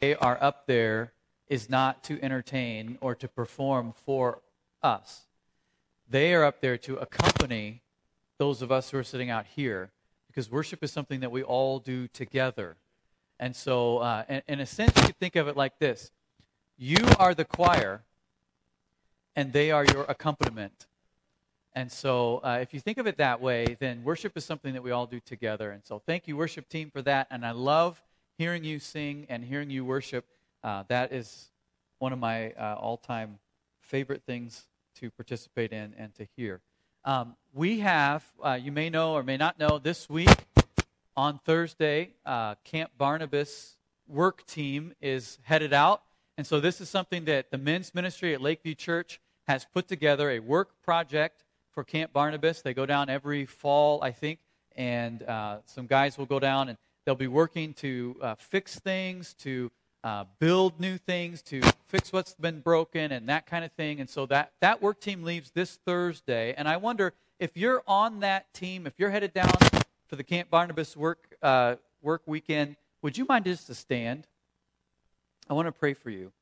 they are up there is not to entertain or to perform for us. They are up there to accompany those of us who are sitting out here because worship is something that we all do together. And so, uh, in, in a sense, you could think of it like this You are the choir, and they are your accompaniment. And so, uh, if you think of it that way, then worship is something that we all do together. And so, thank you, worship team, for that. And I love hearing you sing and hearing you worship. Uh, that is one of my uh, all time favorite things to participate in and to hear. Um, we have, uh, you may know or may not know, this week on Thursday, uh, Camp Barnabas work team is headed out. And so, this is something that the men's ministry at Lakeview Church has put together a work project for Camp Barnabas. They go down every fall, I think, and uh, some guys will go down and they'll be working to uh, fix things, to uh, build new things, to fix what's been broken, and that kind of thing. And so that, that work team leaves this Thursday. And I wonder if you're on that team, if you're headed down for the Camp Barnabas work, uh, work weekend, would you mind just to stand? I want to pray for you.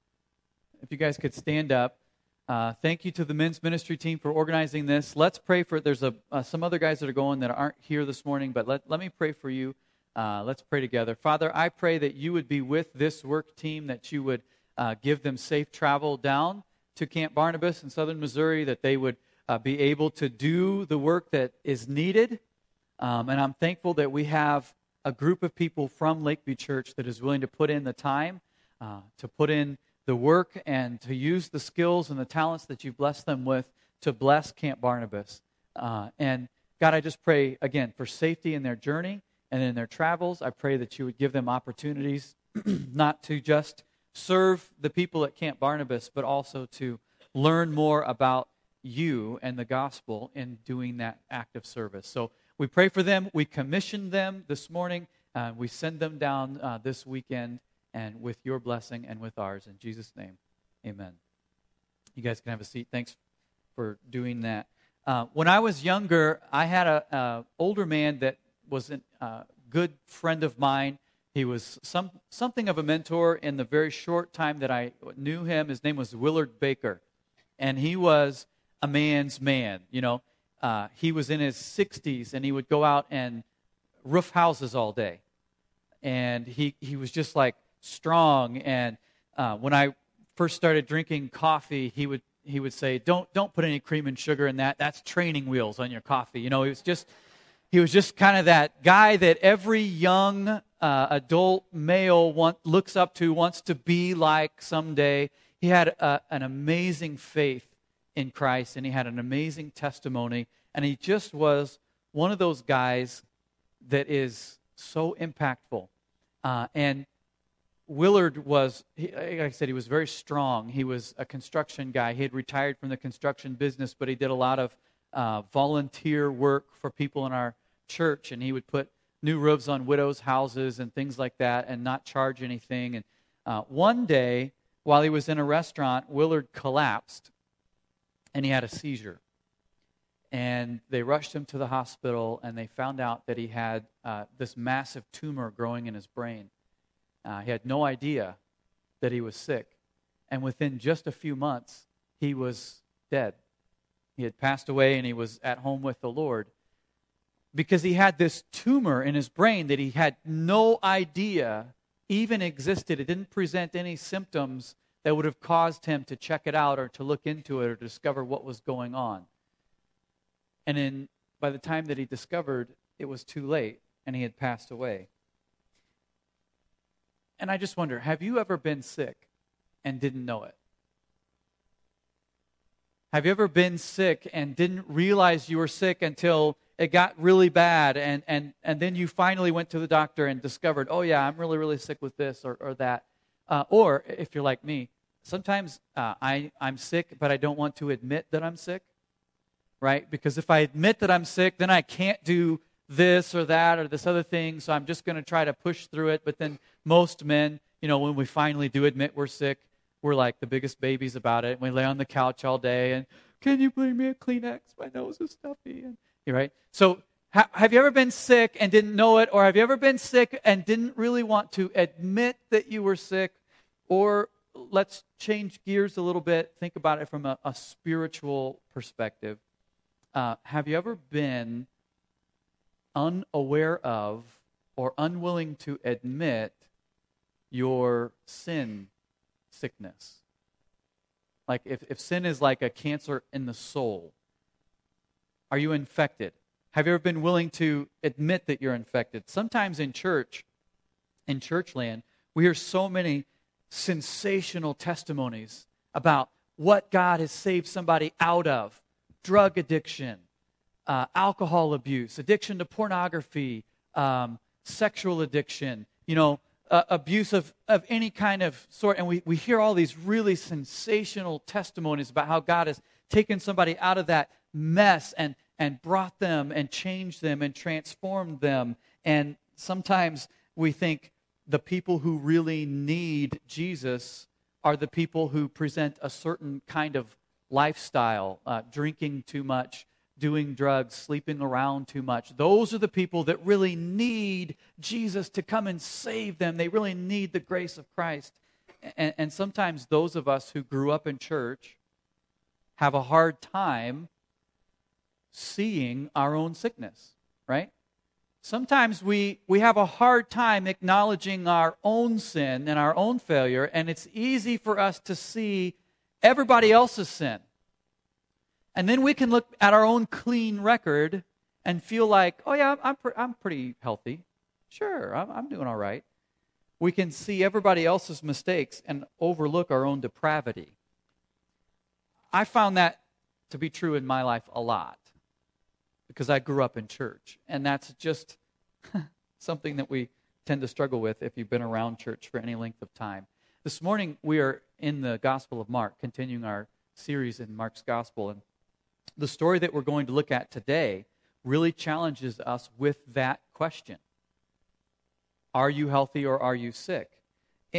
If you guys could stand up. Uh, thank you to the men's ministry team for organizing this. Let's pray for. There's a uh, some other guys that are going that aren't here this morning, but let let me pray for you. Uh, let's pray together. Father, I pray that you would be with this work team, that you would uh, give them safe travel down to Camp Barnabas in southern Missouri, that they would uh, be able to do the work that is needed. Um, and I'm thankful that we have a group of people from Lakeview Church that is willing to put in the time, uh, to put in the work and to use the skills and the talents that you've blessed them with to bless Camp Barnabas. Uh, and God, I just pray again for safety in their journey and in their travels. I pray that you would give them opportunities not to just serve the people at Camp Barnabas, but also to learn more about you and the gospel in doing that act of service. So we pray for them. We commission them this morning. Uh, we send them down uh, this weekend and with your blessing and with ours. In Jesus' name, amen. You guys can have a seat. Thanks for doing that. Uh, when I was younger, I had an older man that was a uh, good friend of mine. He was some, something of a mentor in the very short time that I knew him. His name was Willard Baker. And he was a man's man. You know, uh, he was in his 60s and he would go out and roof houses all day. And he, he was just like strong. And uh, when I first started drinking coffee, he would he would say, "Don't don't put any cream and sugar in that. That's training wheels on your coffee." You know, he was just he was just kind of that guy that every young uh, adult male want, looks up to, wants to be like someday. He had a, an amazing faith in Christ, and he had an amazing testimony, and he just was one of those guys that is so impactful. Uh, and Willard was, like I said, he was very strong. He was a construction guy. He had retired from the construction business, but he did a lot of uh, volunteer work for people in our church, and he would put new roofs on widows' houses and things like that and not charge anything. And uh, one day, while he was in a restaurant, Willard collapsed and he had a seizure. And they rushed him to the hospital, and they found out that he had uh, this massive tumor growing in his brain. Uh, he had no idea that he was sick. And within just a few months, he was dead. He had passed away and he was at home with the Lord because he had this tumor in his brain that he had no idea even existed. It didn't present any symptoms that would have caused him to check it out or to look into it or discover what was going on. And then by the time that he discovered, it was too late and he had passed away. And I just wonder have you ever been sick and didn't know it? Have you ever been sick and didn't realize you were sick until it got really bad and, and, and then you finally went to the doctor and discovered, oh, yeah, I'm really, really sick with this or, or that? Uh, or if you're like me, sometimes uh, I, I'm sick, but I don't want to admit that I'm sick, right? Because if I admit that I'm sick, then I can't do this or that or this other thing, so I'm just going to try to push through it. But then most men, you know, when we finally do admit we're sick, we're like the biggest babies about it. and We lay on the couch all day and, can you bring me a Kleenex? My nose is stuffy. And, right? So, ha- have you ever been sick and didn't know it? Or have you ever been sick and didn't really want to admit that you were sick? Or let's change gears a little bit, think about it from a, a spiritual perspective. Uh, have you ever been unaware of or unwilling to admit your sin sickness? Like if, if sin is like a cancer in the soul, are you infected? Have you ever been willing to admit that you're infected? Sometimes in church, in church land, we hear so many sensational testimonies about what God has saved somebody out of drug addiction, uh, alcohol abuse, addiction to pornography, um, sexual addiction, you know, uh, abuse of, of any kind of sort. And we, we hear all these really sensational testimonies about how God has taken somebody out of that mess and, and brought them and changed them and transformed them. And sometimes we think the people who really need Jesus are the people who present a certain kind of lifestyle, uh, drinking too much, doing drugs, sleeping around too much. Those are the people that really need Jesus to come and save them. They really need the grace of Christ. And, and sometimes those of us who grew up in church have a hard time seeing our own sickness, right? Sometimes we, we have a hard time acknowledging our own sin and our own failure, and it's easy for us to see everybody else's sin. And then we can look at our own clean record and feel like, oh, yeah, I'm, pre- I'm pretty healthy. Sure, I'm, I'm doing all right. We can see everybody else's mistakes and overlook our own depravity. I found that to be true in my life a lot because I grew up in church. And that's just something that we tend to struggle with if you've been around church for any length of time. This morning, we are in the Gospel of Mark, continuing our series in Mark's Gospel. And the story that we're going to look at today really challenges us with that question Are you healthy or are you sick?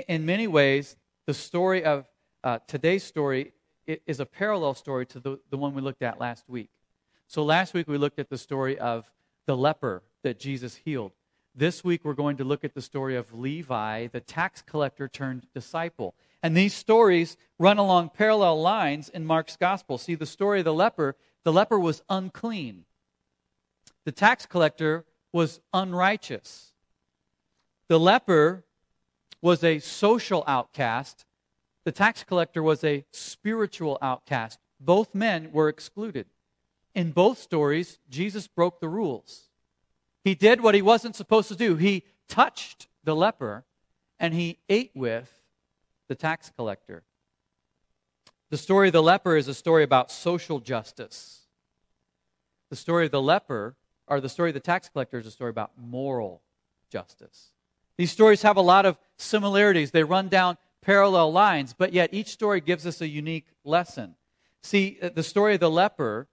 In many ways, the story of uh, today's story is a parallel story to the, the one we looked at last week. So last week we looked at the story of the leper that Jesus healed. This week we're going to look at the story of Levi, the tax collector turned disciple. And these stories run along parallel lines in Mark's gospel. See, the story of the leper, the leper was unclean. The tax collector was unrighteous. The leper was a social outcast. The tax collector was a spiritual outcast. Both men were excluded. In both stories, Jesus broke the rules. He did what he wasn't supposed to do. He touched the leper and he ate with the tax collector. The story of the leper is a story about social justice. The story of the leper, or the story of the tax collector, is a story about moral justice. These stories have a lot of similarities. They run down parallel lines, but yet each story gives us a unique lesson. See, uh, the story of the leper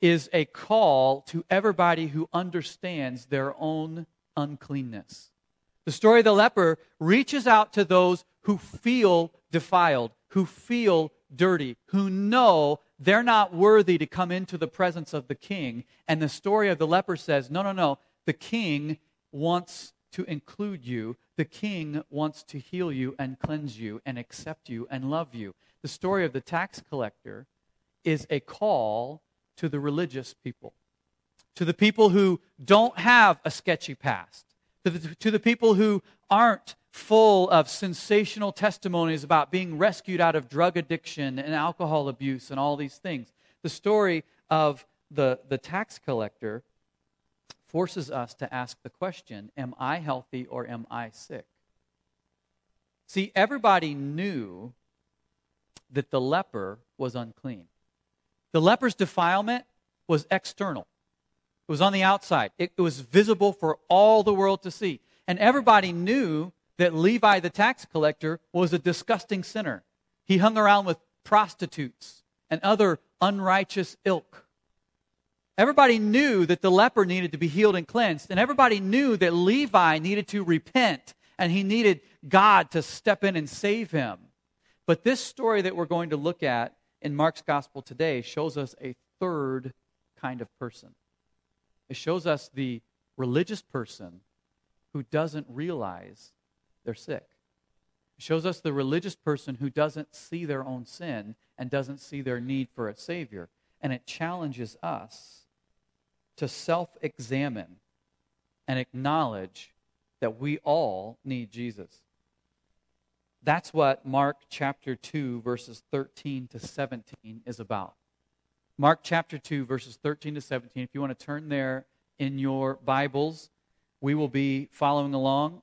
is a call to everybody who understands their own uncleanness. The story of the leper reaches out to those who feel defiled, who feel dirty, who know they're not worthy to come into the presence of the king. And the story of the leper says, no, no, no, the king wants to include you. The king wants to heal you and cleanse you and accept you and love you. The story of the tax collector is a call to the religious people, to the people who don't have a sketchy past, to the, to the people who aren't full of sensational testimonies about being rescued out of drug addiction and alcohol abuse and all these things. The story of the, the tax collector forces us to ask the question Am I healthy or am I sick? See, everybody knew that the leper was unclean. The leper's defilement was external, it was on the outside, it, it was visible for all the world to see. And everybody knew that Levi the tax collector was a disgusting sinner. He hung around with prostitutes and other unrighteous ilk. Everybody knew that the leper needed to be healed and cleansed, and everybody knew that Levi needed to repent and he needed God to step in and save him. But this story that we're going to look at in Mark's gospel today shows us a third kind of person. It shows us the religious person who doesn't realize they're sick. It shows us the religious person who doesn't see their own sin and doesn't see their need for a Savior. And it challenges us to self examine and acknowledge that we all need Jesus. That's what Mark chapter 2, verses 13 to 17 is about. Mark chapter 2, verses 13 to 17. If you want to turn there in your Bibles, we will be following along.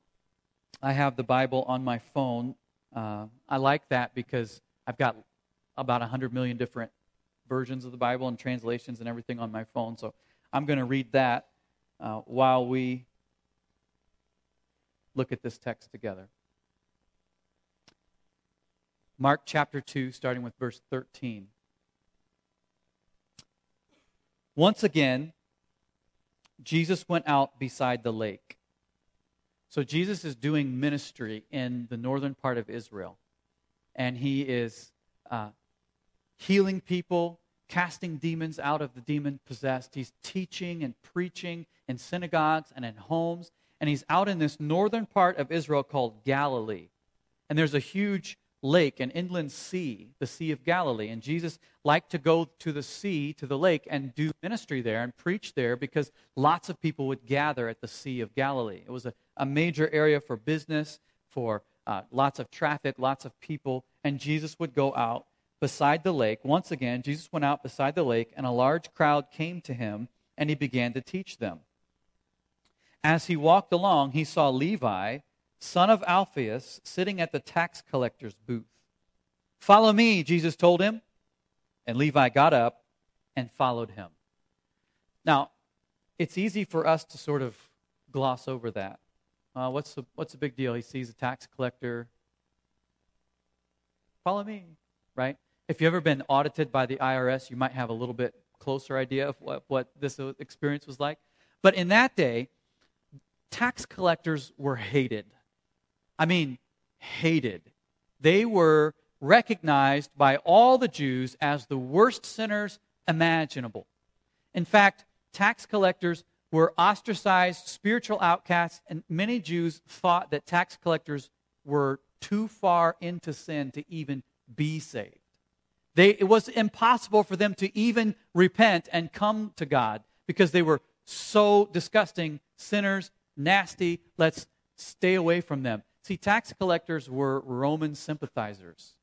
I have the Bible on my phone. Uh, I like that because I've got about 100 million different versions of the Bible and translations and everything on my phone. So I'm going to read that uh, while we look at this text together. Mark chapter 2, starting with verse 13. Once again, Jesus went out beside the lake. So Jesus is doing ministry in the northern part of Israel. And he is uh, healing people, casting demons out of the demon possessed. He's teaching and preaching in synagogues and in homes. And he's out in this northern part of Israel called Galilee. And there's a huge lake, an inland sea, the Sea of Galilee. And Jesus liked to go to the sea, to the lake, and do ministry there and preach there because lots of people would gather at the Sea of Galilee. It was a, a major area for business, for uh, lots of traffic, lots of people. And Jesus would go out beside the lake. Once again, Jesus went out beside the lake, and a large crowd came to him, and he began to teach them. As he walked along, he saw Levi son of Alphaeus, sitting at the tax collector's booth. Follow me, Jesus told him. And Levi got up and followed him. Now, it's easy for us to sort of gloss over that. Uh, what's, the, what's the big deal? He sees a tax collector. Follow me, right? If you've ever been audited by the IRS, you might have a little bit closer idea of what, what this experience was like. But in that day, tax collectors were hated. I mean, hated. They were recognized by all the Jews as the worst sinners imaginable. In fact, tax collectors were ostracized spiritual outcasts, and many Jews thought that tax collectors were too far into sin to even be saved. They, it was impossible for them to even repent and come to God because they were so disgusting, sinners, nasty. Let's stay away from them. See, tax collectors were Roman sympathizers.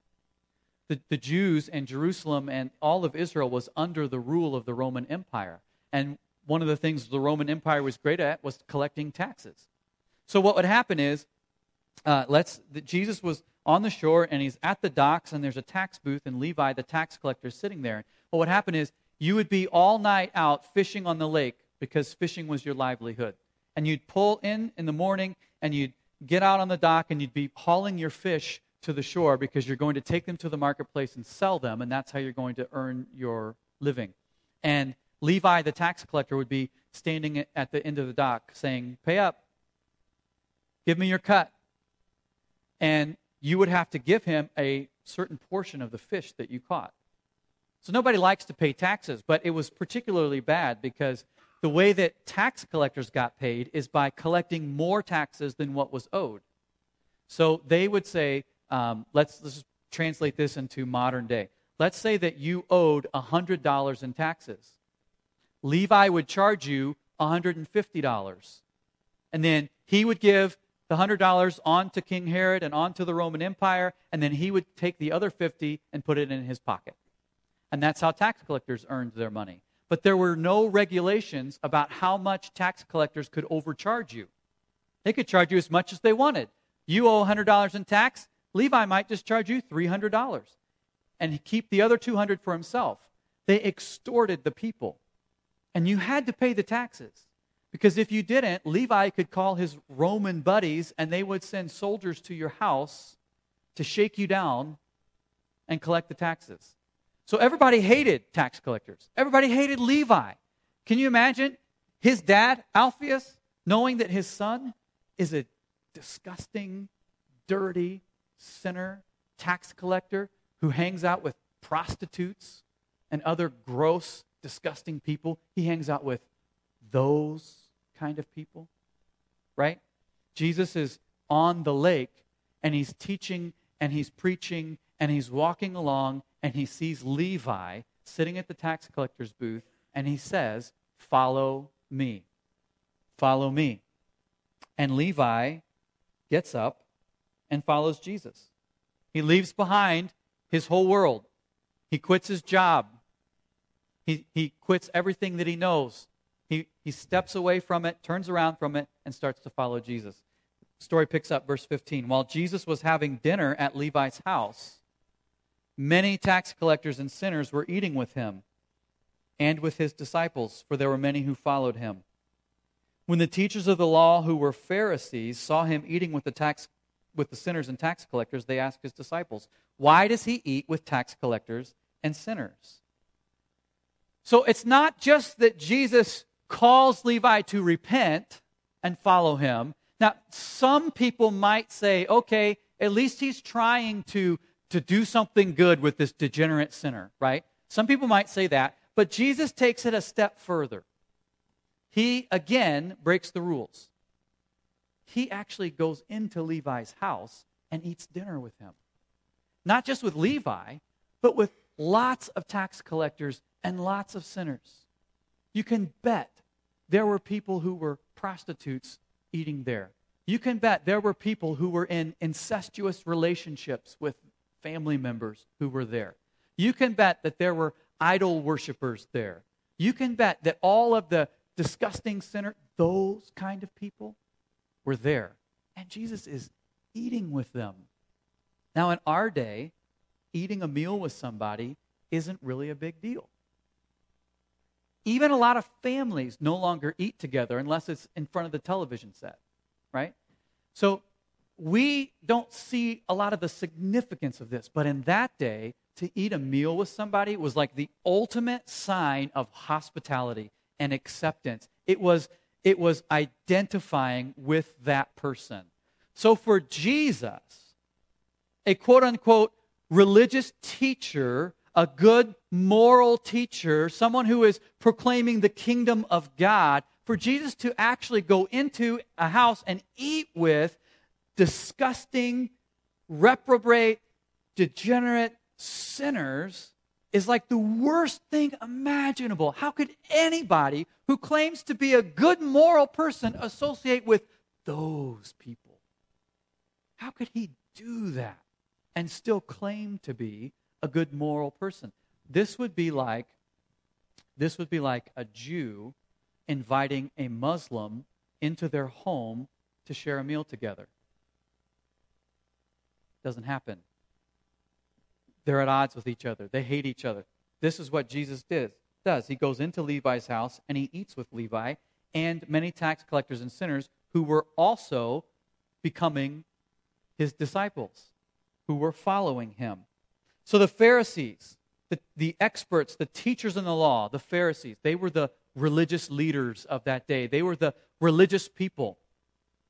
The, the Jews and Jerusalem and all of Israel was under the rule of the Roman Empire. And one of the things the Roman Empire was great at was collecting taxes. So what would happen is, uh, let's the, Jesus was on the shore and he's at the docks and there's a tax booth and Levi, the tax collector, is sitting there. But what would happen is you would be all night out fishing on the lake because fishing was your livelihood, and you'd pull in in the morning and you'd get out on the dock and you'd be hauling your fish to the shore because you're going to take them to the marketplace and sell them, and that's how you're going to earn your living. And Levi, the tax collector, would be standing at the end of the dock saying, Pay up, give me your cut. And you would have to give him a certain portion of the fish that you caught. So nobody likes to pay taxes, but it was particularly bad because the way that tax collectors got paid is by collecting more taxes than what was owed. So they would say, um, let's, let's translate this into modern day. Let's say that you owed $100 in taxes. Levi would charge you $150. And then he would give the $100 on to King Herod and on to the Roman Empire, and then he would take the other 50 and put it in his pocket. And that's how tax collectors earned their money but there were no regulations about how much tax collectors could overcharge you. They could charge you as much as they wanted. You owe $100 in tax, Levi might just charge you $300 and keep the other 200 for himself. They extorted the people. And you had to pay the taxes. Because if you didn't, Levi could call his Roman buddies and they would send soldiers to your house to shake you down and collect the taxes. So everybody hated tax collectors. Everybody hated Levi. Can you imagine his dad, Alphaeus, knowing that his son is a disgusting, dirty sinner, tax collector who hangs out with prostitutes and other gross, disgusting people? He hangs out with those kind of people, right? Jesus is on the lake and he's teaching and he's preaching and he's walking along and he sees Levi sitting at the tax collector's booth and he says, Follow me. Follow me. And Levi gets up and follows Jesus. He leaves behind his whole world. He quits his job. He, he quits everything that he knows. He, he steps away from it, turns around from it, and starts to follow Jesus. Story picks up verse 15. While Jesus was having dinner at Levi's house, many tax collectors and sinners were eating with him and with his disciples, for there were many who followed him. When the teachers of the law, who were Pharisees, saw him eating with the tax with the sinners and tax collectors, they asked his disciples, "Why does he eat with tax collectors and sinners?" So it's not just that Jesus calls Levi to repent and follow him. Now, some people might say, okay, at least he's trying to, to do something good with this degenerate sinner, right? Some people might say that, but Jesus takes it a step further. He, again, breaks the rules. He actually goes into Levi's house and eats dinner with him. Not just with Levi, but with lots of tax collectors and lots of sinners. You can bet there were people who were prostitutes eating there. You can bet there were people who were in incestuous relationships with family members who were there. You can bet that there were idol worshippers there. You can bet that all of the disgusting sinner, those kind of people, were there. And Jesus is eating with them. Now, in our day, eating a meal with somebody isn't really a big deal. Even a lot of families no longer eat together unless it's in front of the television set, right? So we don't see a lot of the significance of this. But in that day, to eat a meal with somebody was like the ultimate sign of hospitality and acceptance. It was, it was identifying with that person. So for Jesus, a quote unquote religious teacher, a good moral teacher, someone who is proclaiming the kingdom of God, for Jesus to actually go into a house and eat with disgusting, reprobate, degenerate sinners is like the worst thing imaginable. How could anybody who claims to be a good moral person associate with those people? How could he do that and still claim to be a good moral person? This would be like this would be like a Jew inviting a Muslim into their home to share a meal together. Doesn't happen. They're at odds with each other. They hate each other. This is what Jesus did, does. He goes into Levi's house and he eats with Levi and many tax collectors and sinners who were also becoming his disciples, who were following him. So the Pharisees, the, the experts, the teachers in the law, the Pharisees, they were the religious leaders of that day. They were the religious people,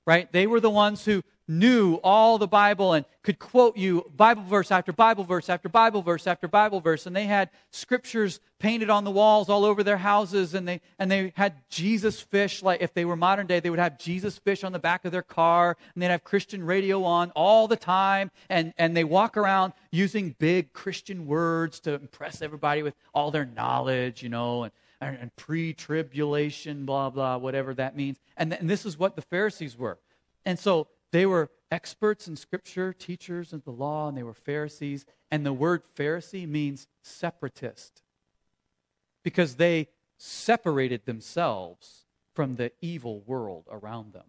right? They were the ones who knew all the Bible and could quote you Bible verse after Bible verse after Bible verse after Bible verse. And they had scriptures painted on the walls all over their houses. And they, and they had Jesus fish, like if they were modern day, they would have Jesus fish on the back of their car. And they'd have Christian radio on all the time. And, and they walk around using big Christian words to impress everybody with all their knowledge, you know, and, and, and pre tribulation, blah, blah, whatever that means. And, th- and this is what the Pharisees were. And so they were experts in Scripture, teachers of the law, and they were Pharisees. And the word Pharisee means separatist because they separated themselves from the evil world around them.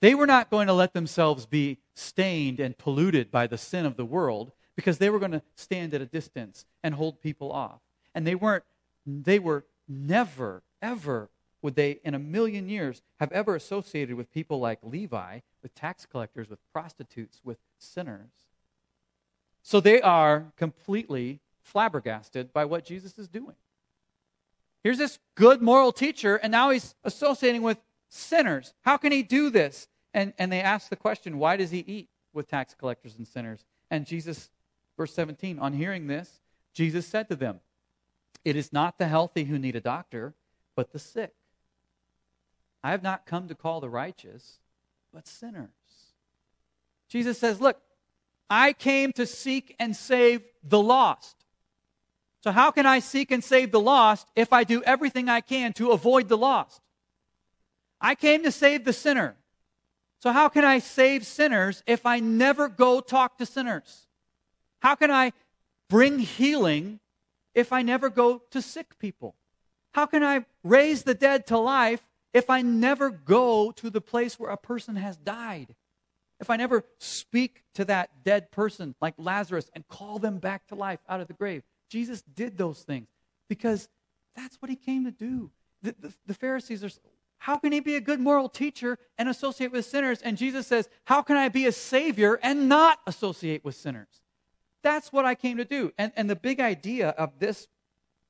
They were not going to let themselves be stained and polluted by the sin of the world because they were going to stand at a distance and hold people off. And they weren't, they were never, ever would they, in a million years, have ever associated with people like Levi, with tax collectors, with prostitutes, with sinners? So they are completely flabbergasted by what Jesus is doing. Here's this good moral teacher, and now he's associating with sinners. How can he do this? And, and they ask the question, why does he eat with tax collectors and sinners? And Jesus, verse 17, on hearing this, Jesus said to them, It is not the healthy who need a doctor, but the sick. I have not come to call the righteous, but sinners. Jesus says, Look, I came to seek and save the lost. So, how can I seek and save the lost if I do everything I can to avoid the lost? I came to save the sinner. So, how can I save sinners if I never go talk to sinners? How can I bring healing if I never go to sick people? How can I raise the dead to life if I never go to the place where a person has died? If I never speak to that dead person like Lazarus and call them back to life out of the grave? Jesus did those things because that's what he came to do. The, the, the, Pharisees are, how can he be a good moral teacher and associate with sinners? And Jesus says, how can I be a savior and not associate with sinners? That's what I came to do. And, and the big idea of this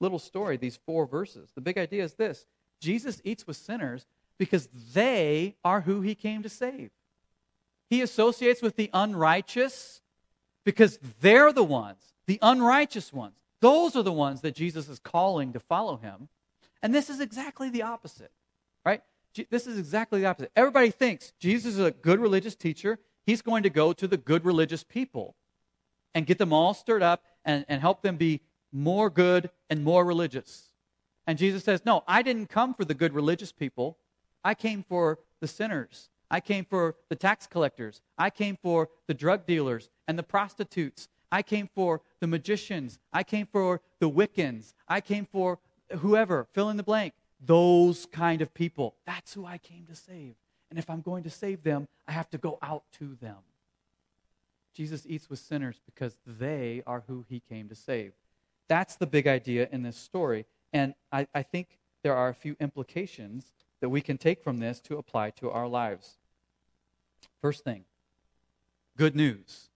little story, these four verses, the big idea is this Jesus eats with sinners because they are who he came to save. He associates with the unrighteous because they're the ones, the unrighteous ones, those are the ones that Jesus is calling to follow him. And this is exactly the opposite, right? This is exactly the opposite. Everybody thinks Jesus is a good religious teacher. He's going to go to the good religious people and get them all stirred up and, and help them be more good and more religious. And Jesus says, No, I didn't come for the good religious people. I came for the sinners. I came for the tax collectors. I came for the drug dealers and the prostitutes I came for the magicians. I came for the Wiccans. I came for whoever, fill in the blank. Those kind of people. That's who I came to save. And if I'm going to save them, I have to go out to them. Jesus eats with sinners because they are who he came to save. That's the big idea in this story. And I, I think there are a few implications that we can take from this to apply to our lives. First thing good news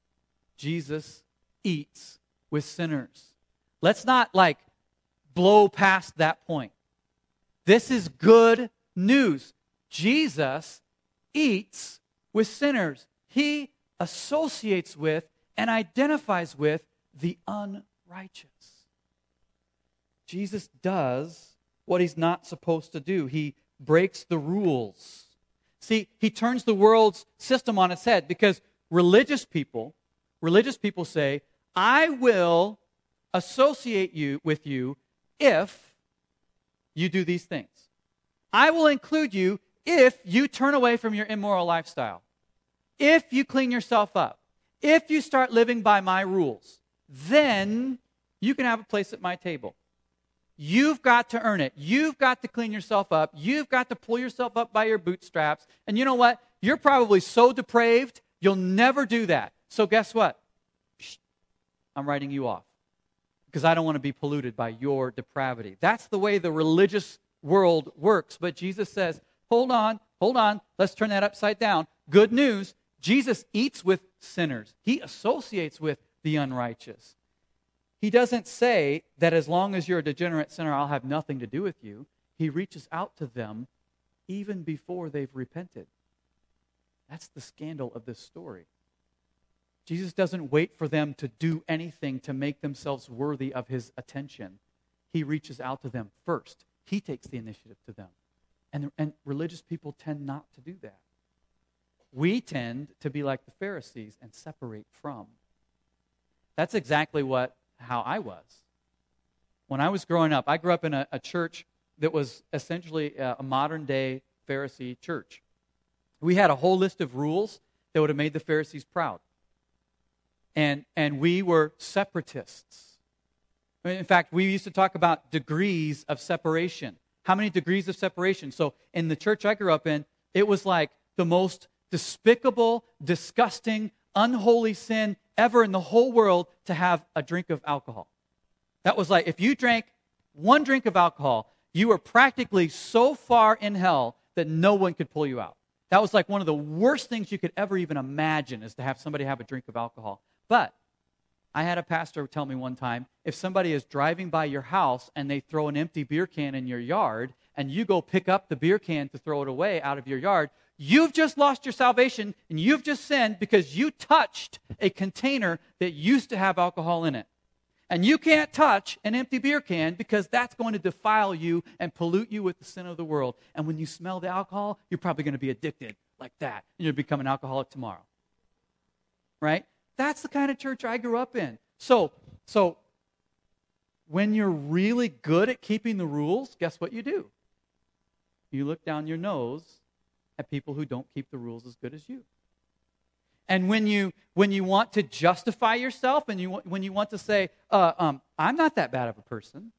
Jesus eats with sinners. Let's not like blow past that point. This is good news. Jesus eats with sinners. He associates with and identifies with the unrighteous. Jesus does what he's not supposed to do. He breaks the rules. See, he turns the world's system on its head because religious people, religious people say, I will associate you with you if you do these things. I will include you if you turn away from your immoral lifestyle. If you clean yourself up. If you start living by my rules, then you can have a place at my table. You've got to earn it. You've got to clean yourself up. You've got to pull yourself up by your bootstraps. And you know what? You're probably so depraved, you'll never do that. So, guess what? I'm writing you off because I don't want to be polluted by your depravity. That's the way the religious world works. But Jesus says, hold on, hold on, let's turn that upside down. Good news Jesus eats with sinners, he associates with the unrighteous. He doesn't say that as long as you're a degenerate sinner, I'll have nothing to do with you. He reaches out to them even before they've repented. That's the scandal of this story. Jesus doesn't wait for them to do anything to make themselves worthy of his attention. He reaches out to them first. He takes the initiative to them. And, and religious people tend not to do that. We tend to be like the Pharisees and separate from. That's exactly what how I was. When I was growing up, I grew up in a, a church that was essentially a, a modern day Pharisee church. We had a whole list of rules that would have made the Pharisees proud and, and we were separatists. In fact, we used to talk about degrees of separation. How many degrees of separation? So, in the church I grew up in, it was like the most despicable, disgusting, unholy sin ever in the whole world to have a drink of alcohol. That was like if you drank one drink of alcohol, you were practically so far in hell that no one could pull you out. That was like one of the worst things you could ever even imagine is to have somebody have a drink of alcohol. But I had a pastor tell me one time if somebody is driving by your house and they throw an empty beer can in your yard and you go pick up the beer can to throw it away out of your yard, you've just lost your salvation and you've just sinned because you touched a container that used to have alcohol in it. And you can't touch an empty beer can because that's going to defile you and pollute you with the sin of the world. And when you smell the alcohol, you're probably going to be addicted like that. And you'll become an alcoholic tomorrow. Right? That's the kind of church I grew up in. So, so when you're really good at keeping the rules, guess what you do? You look down your nose at people who don't keep the rules as good as you. And when you when you want to justify yourself and you when you want to say, uh, um, "I'm not that bad of a person,"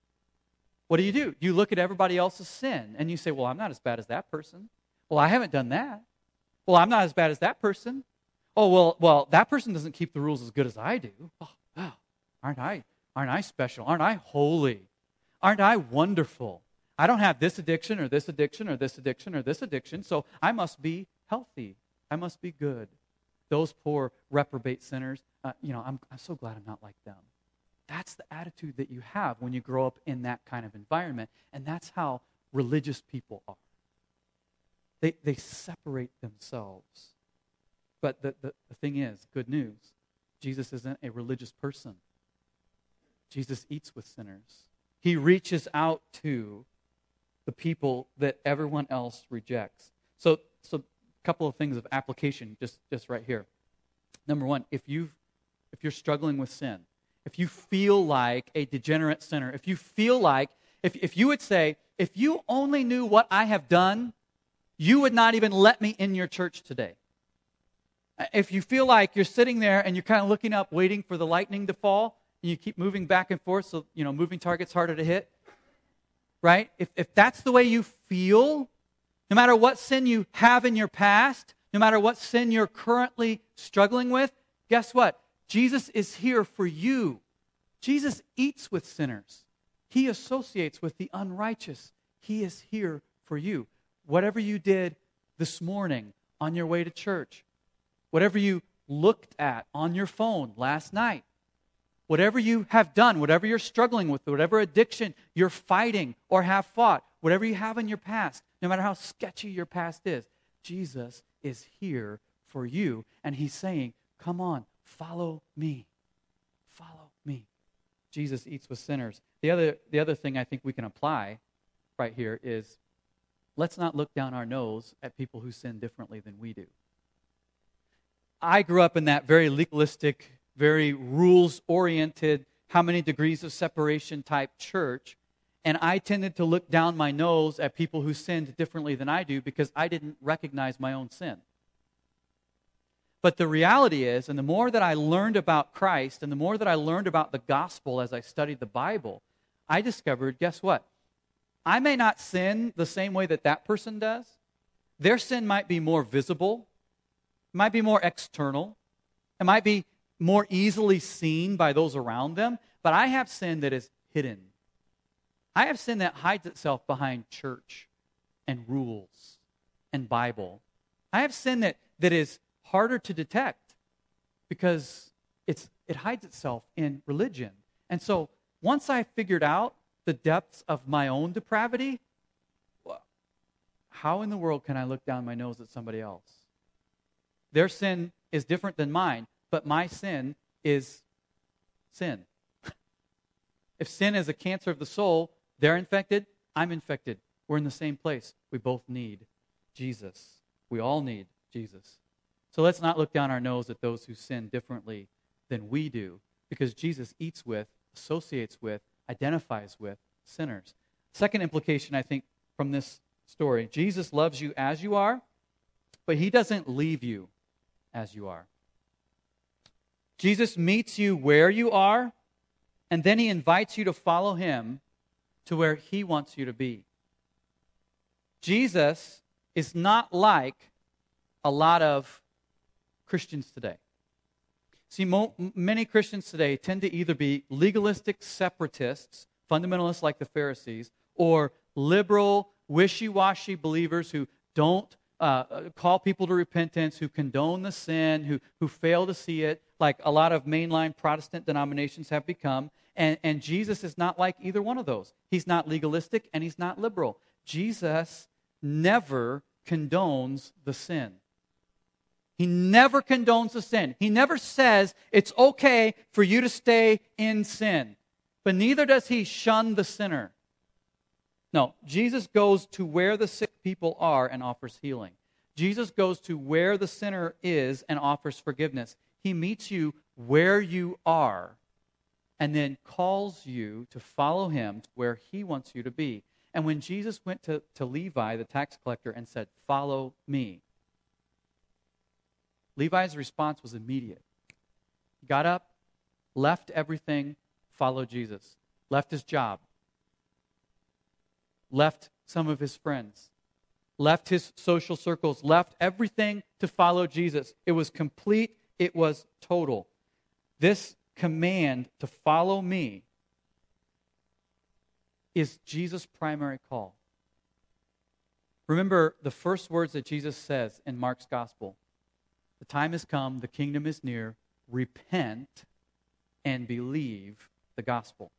what do you do? You look at everybody else's sin and you say, "Well, I'm not as bad as that person." Well, I haven't done that. Well, I'm not as bad as that person. Oh, well, well, that person doesn't keep the rules as good as I do. Oh, wow, aren't I? Aren't I special? Aren't I holy? Aren't I wonderful? I don't have this addiction or this addiction or this addiction or this addiction, so I must be healthy. I must be good. Those poor reprobate sinners, uh, you know, I'm, I'm so glad I'm not like them. That's the attitude that you have when you grow up in that kind of environment, and that's how religious people are. They, they separate themselves. But the, the, the thing is, good news Jesus isn't a religious person. Jesus eats with sinners. He reaches out to the people that everyone else rejects. So, so a couple of things of application just, just right here. Number one, if you if you're struggling with sin, if you feel like a degenerate sinner, if you feel like if, if you would say, if you only knew what I have done, you would not even let me in your church today. Uh, if you feel like you're sitting there and you're kind of looking up, waiting for the lightning to fall, and you keep moving back and forth, so you know moving target's harder to hit, right? If, if that's the way you feel, no matter what sin you have in your past, no matter what sin you're currently struggling with, guess what? Jesus is here for you. Jesus eats with sinners, He associates with the unrighteous. He is here for you. Whatever you did this morning on your way to church, whatever you looked at on your phone last night, Whatever you have done, whatever you're struggling with, whatever addiction you're fighting or have fought, whatever you have in your past, no matter how sketchy your past is, Jesus is here for you. And he's saying, Come on, follow me. Follow me. Jesus eats with sinners. The other, the other thing I think we can apply right here is let's not look down our nose at people who sin differently than we do. I grew up in that very legalistic very rules oriented, how many degrees of separation type church. And I tended to look down my nose at people who sinned differently than I do because I didn't recognize my own sin. But the reality is, and the more that I learned about Christ and the more that I learned about the gospel as I studied the Bible, I discovered guess what? I may not sin the same way that that person does. Their sin might be more visible, might be more external, it might be more easily seen by those around them, but I have sin that is hidden. I have sin that hides itself behind church and rules and Bible. I have sin that, that is harder to detect because it's, it hides itself in religion. And so once I figured out the depths of my own depravity, how in the world can I look down my nose at somebody else? Their sin is different than mine, but my sin is sin. if sin is a cancer of the soul, they're infected, I'm infected. We're in the same place. We both need Jesus. We all need Jesus. So let's not look down our nose at those who sin differently than we do, because Jesus eats with, associates with, identifies with sinners. Second implication, I think, from this story Jesus loves you as you are, but he doesn't leave you as you are. Jesus meets you where you are, and then he invites you to follow him to where he wants you to be. Jesus is not like a lot of Christians today. See, mo- many Christians today tend to either be legalistic separatists, fundamentalists like the Pharisees, or liberal, wishy washy believers who don't uh, call people to repentance, who condone the sin, who, who fail to see it, like a lot of mainline Protestant denominations have become. And, and Jesus is not like either one of those. He's not legalistic and he's not liberal. Jesus never condones the sin. He never condones the sin. He never says it's okay for you to stay in sin. But neither does he shun the sinner. No, Jesus goes to where the sick people are and offers healing. Jesus goes to where the sinner is and offers forgiveness. He meets you where you are and then calls you to follow him to where he wants you to be. And when Jesus went to, to Levi, the tax collector, and said, Follow me, Levi's response was immediate. He got up, left everything, followed Jesus, left his job, left some of his friends, left his social circles, left everything to follow Jesus. It was complete, it was total. This command to follow me is Jesus' primary call. Remember the first words that Jesus says in Mark's gospel The time has come, the kingdom is near. Repent and believe the gospel.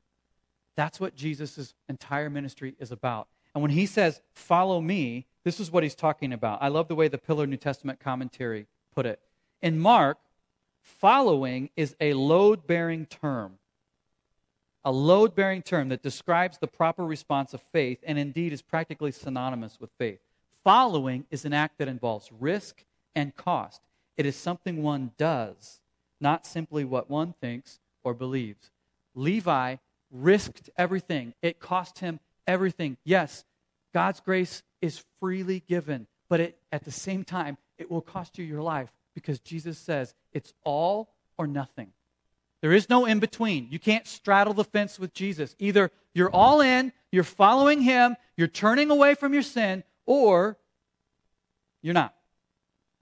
That's what Jesus' entire ministry is about. And when he says, Follow me, this is what he's talking about. I love the way the Pillar New Testament commentary put it. In Mark, following is a load bearing term. A load bearing term that describes the proper response of faith and indeed is practically synonymous with faith. Following is an act that involves risk and cost. It is something one does, not simply what one thinks or believes. Levi risked everything, it cost him everything. Yes, God's grace is freely given, but it, at the same time, it will cost you your life because Jesus says it's all or nothing. There is no in between. You can't straddle the fence with Jesus. Either you're all in, you're following him, you're turning away from your sin, or you're not.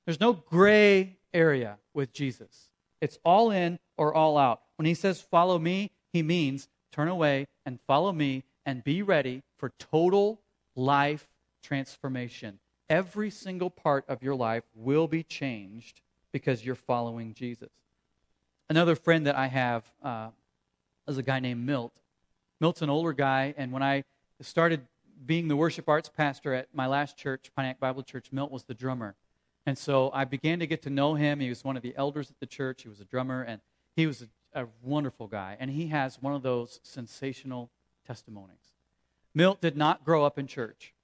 There's no gray area with Jesus. It's all in or all out. When he says follow me, he means turn away and follow me and be ready for total life transformation. Every single part of your life will be changed because you're following Jesus. Another friend that I have uh, is a guy named Milt. Milt's an older guy, and when I started being the worship arts pastor at my last church, Pontiac Bible Church, Milt was the drummer. And so I began to get to know him. He was one of the elders at the church. He was a drummer, and he was a, a wonderful guy. And he has one of those sensational testimonies. Milt did not grow up in church.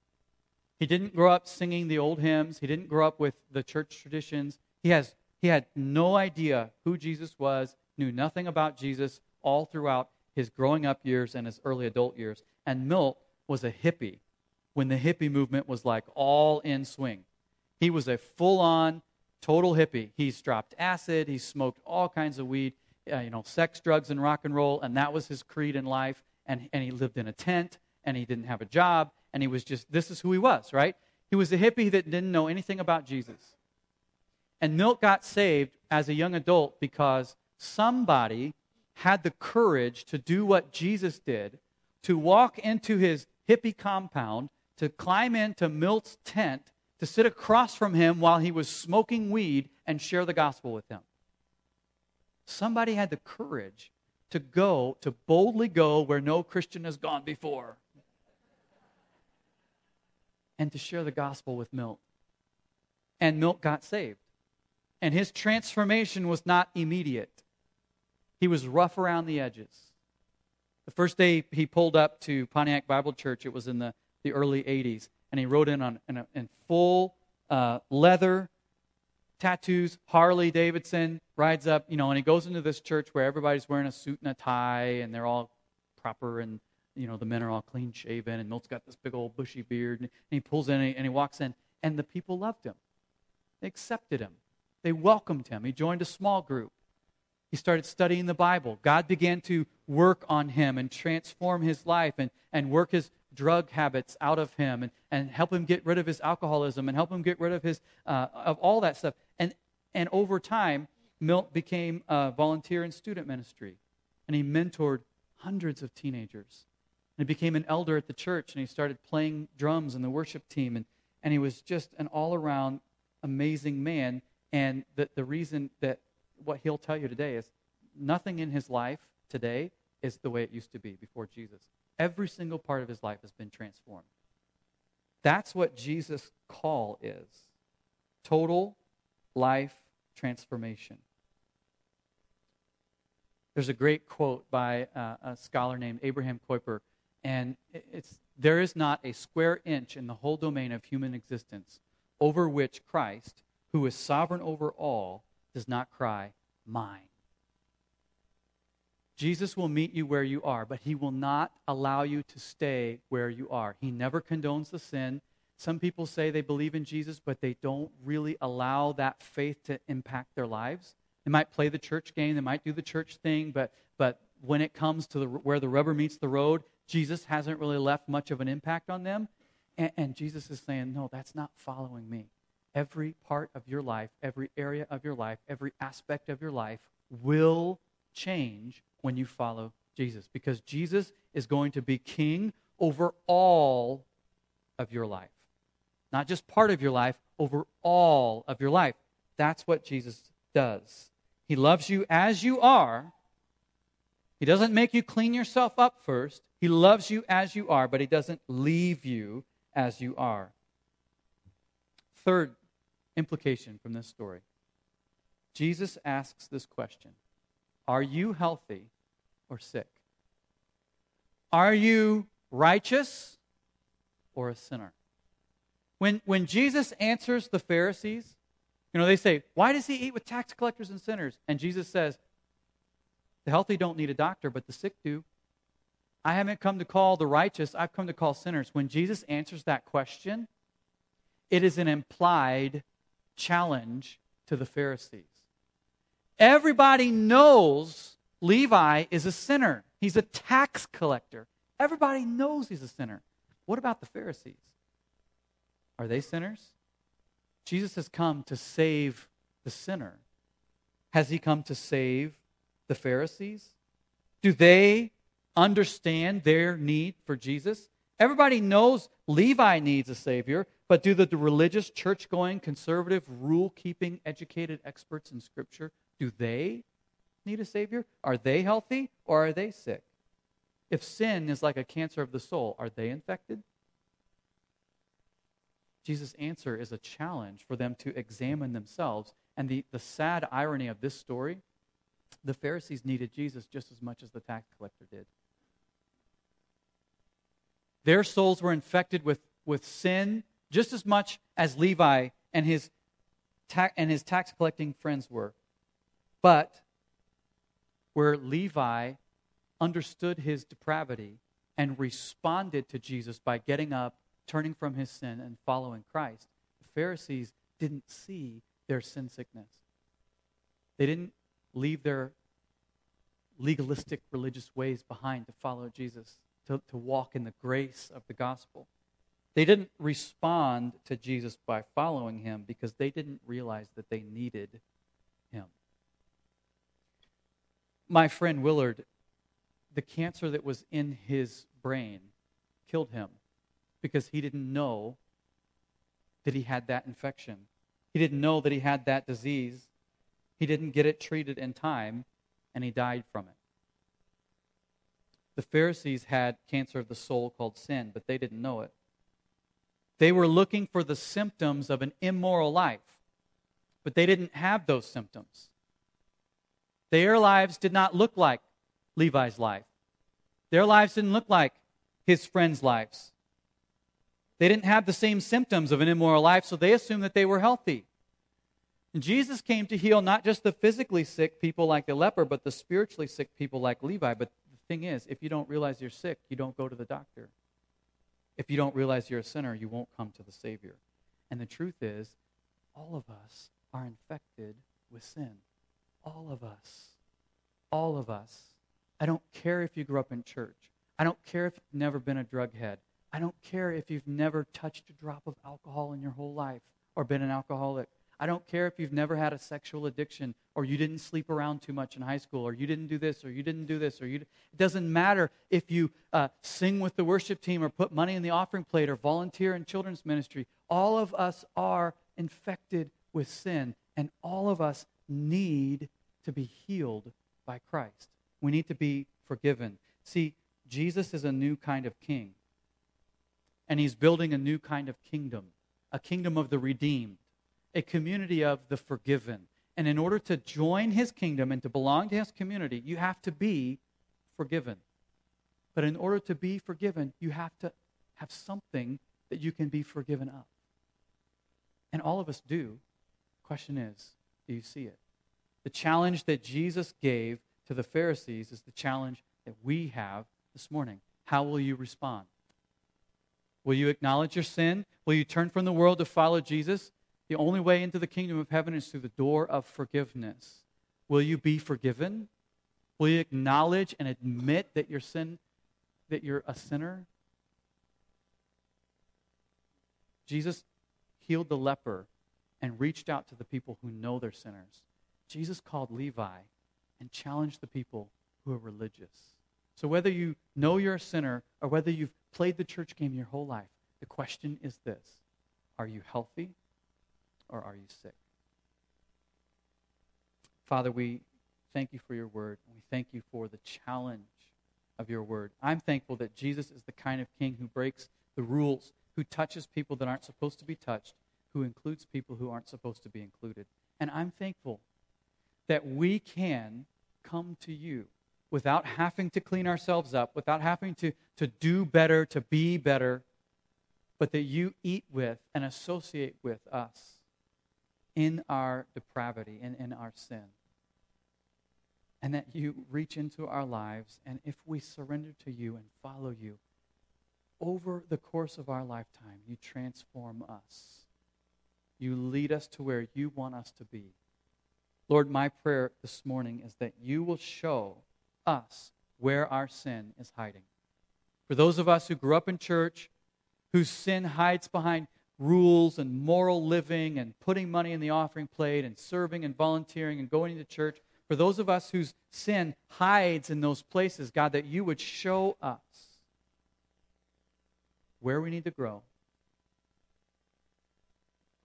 He didn't grow up singing the old hymns. He didn't grow up with the church traditions. He has he had no idea who Jesus was, knew nothing about Jesus all throughout his growing up years and his early adult years. And Milt was a hippie when the hippie movement was like all in swing. He was a full on, total hippie. He's dropped acid, he smoked all kinds of weed, uh, you know, sex, drugs, and rock and roll, and that was his creed in life. And, and he lived in a tent, and he didn't have a job, and he was just, this is who he was, right? He was a hippie that didn't know anything about Jesus. And Milt got saved as a young adult because somebody had the courage to do what Jesus did, to walk into his hippie compound, to climb into Milt's tent, to sit across from him while he was smoking weed and share the gospel with him. Somebody had the courage to go, to boldly go where no Christian has gone before, and to share the gospel with Milt. And Milt got saved. And his transformation was not immediate, he was rough around the edges. The first day he pulled up to Pontiac Bible Church, it was in the, the early 80s, and he rode in on in, a, in full uh, leather, tattoos, Harley Davidson, rides up, you know, and he goes into this church where everybody's wearing a suit and a tie, and they're all proper, and, you know, the men are all clean shaven, and Milt's got this big old bushy beard, and, he pulls in and he, and he walks in, and the people loved him. They accepted him. They welcomed him. He joined a small group. He started studying the Bible. God began to work on him and transform his life and, and work his drug habits out of him and, and help him get rid of his alcoholism and help him get rid of his uh, of all that stuff. And and over time, Milt became a volunteer in student ministry, and he mentored hundreds of teenagers. And he became an elder at the church, and he started playing drums in the worship team, and, and he was just an all around amazing man and the, the reason that what he'll tell you today is nothing in his life today is the way it used to be before Jesus. Every single part of his life has been transformed. That's what Jesus' call is total life transformation. There's a great quote by uh, a scholar named Abraham Kuyper, and it's there is not a square inch in the whole domain of human existence over which Christ who is sovereign over all, does not cry, Mine. Jesus will meet you where you are, but he will not allow you to stay where you are. He never condones the sin. Some people say they believe in Jesus, but they don't really allow that faith to impact their lives. They might play the church game, they might do the church thing, but, but when it comes to the, where the rubber meets the road, Jesus hasn't really left much of an impact on them. And, and Jesus is saying, no, that's not following me. Every part of your life, every area of your life, every aspect of your life will change when you follow Jesus because Jesus is going to be king over all of your life. Not just part of your life, over all of your life. That's what Jesus does. He loves you as you are. He doesn't make you clean yourself up first. He loves you as you are, but He doesn't leave you as you are. Third implication from this story Jesus asks this question Are you healthy or sick? Are you righteous or a sinner? When, when Jesus answers the Pharisees, you know, they say, Why does he eat with tax collectors and sinners? And Jesus says, The healthy don't need a doctor, but the sick do. I haven't come to call the righteous, I've come to call sinners. When Jesus answers that question, it is an implied challenge to the Pharisees. Everybody knows Levi is a sinner, he's a tax collector. Everybody knows he's a sinner. What about the Pharisees? Are they sinners? Jesus has come to save the sinner. Has he come to save the Pharisees? Do they understand their need for Jesus? Everybody knows Levi needs a Savior, but do the, the religious, church going, conservative, rule keeping, educated experts in Scripture, do they need a Savior? Are they healthy or are they sick? If sin is like a cancer of the soul, are they infected? Jesus' answer is a challenge for them to examine themselves. And the, the sad irony of this story the Pharisees needed Jesus just as much as the tax collector did. Their souls were infected with, with sin just as much as Levi and his, ta- and his tax collecting friends were. But where Levi understood his depravity and responded to Jesus by getting up turning from his sin and following Christ. The Pharisees didn't see their sin sickness. They didn't leave their legalistic religious ways behind to follow Jesus, to, to walk in the grace of the gospel. They didn't respond to Jesus by following him because they didn't realize that they needed him. My friend Willard, the cancer that was in his brain killed him because he didn't know that he had that infection. He didn't know that he had that disease. He didn't get it treated in time, and he died from it. The Pharisees had cancer of the soul called sin, but they didn't know it. They were looking for the symptoms of an immoral life, but they didn't have those symptoms. Their lives did not look like Levi's life. Their lives didn't look like his friends' lives. They didn't have the same symptoms of an immoral life, so they assumed that they were healthy. And Jesus came to heal not just the physically sick people like the leper, but the spiritually sick people like Levi. But the thing is, if you don't realize you're sick, you don't go to the doctor. If you don't realize you're a sinner, you won't come to the Savior. And the truth is, all of us are infected with sin. All of us. All of us. I don't care if you grew up in church. I don't care if you've never been a drug head. I don't care if you've never touched a drop of alcohol in your whole life or been an alcoholic. I don't care if you've never had a sexual addiction or you didn't sleep around too much in high school or you didn't do this or you didn't do this or you. It doesn't matter if you uh, sing with the worship team or put money in the offering plate or volunteer in children's ministry. All of us are infected with sin and all of us need to be healed by Christ. We need to be forgiven. See, Jesus is a new kind of king and he's building a new kind of kingdom a kingdom of the redeemed, a community of the forgiven. And in order to join his kingdom and to belong to his community, you have to be forgiven. But in order to be forgiven, you have to have something that you can be forgiven of. And all of us do. Question is, do you see it? The challenge that Jesus gave to the Pharisees is the challenge that we have this morning. How will you respond? Will you acknowledge your sin? Will you turn from the world to follow Jesus? The only way into the kingdom of heaven is through the door of forgiveness. Will you be forgiven? Will you acknowledge and admit that your sin that you're a sinner? Jesus healed the leper and reached out to the people who know they're sinners. Jesus called Levi and challenged the people who are religious. So, whether you know you're a sinner or whether you've played the church game your whole life, the question is this Are you healthy or are you sick? Father, we thank you for your word. We thank you for the challenge of your word. I'm thankful that Jesus is the kind of king who breaks the rules, who touches people that aren't supposed to be touched, who includes people who aren't supposed to be included. And I'm thankful that we can come to you without having to clean ourselves up, without having to, to do better, to be better, but that you eat with and associate with us in our depravity and in our sin. And that you reach into our lives, and if we surrender to you and follow you, over the course of our lifetime, you transform us. You lead us to where you want us to be. Lord, my prayer this morning is that you will show us where our sin is hiding. For those of us who grew up in church, whose sin hides behind rules and moral living and putting money in the offering plate and serving and volunteering and going to church, for those of us whose sin hides in those places, God, that you would show us where we need to grow,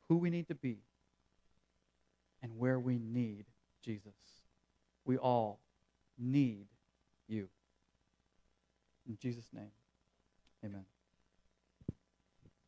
who we need to be, and where we need Jesus. We all need you. In Jesus' name, amen.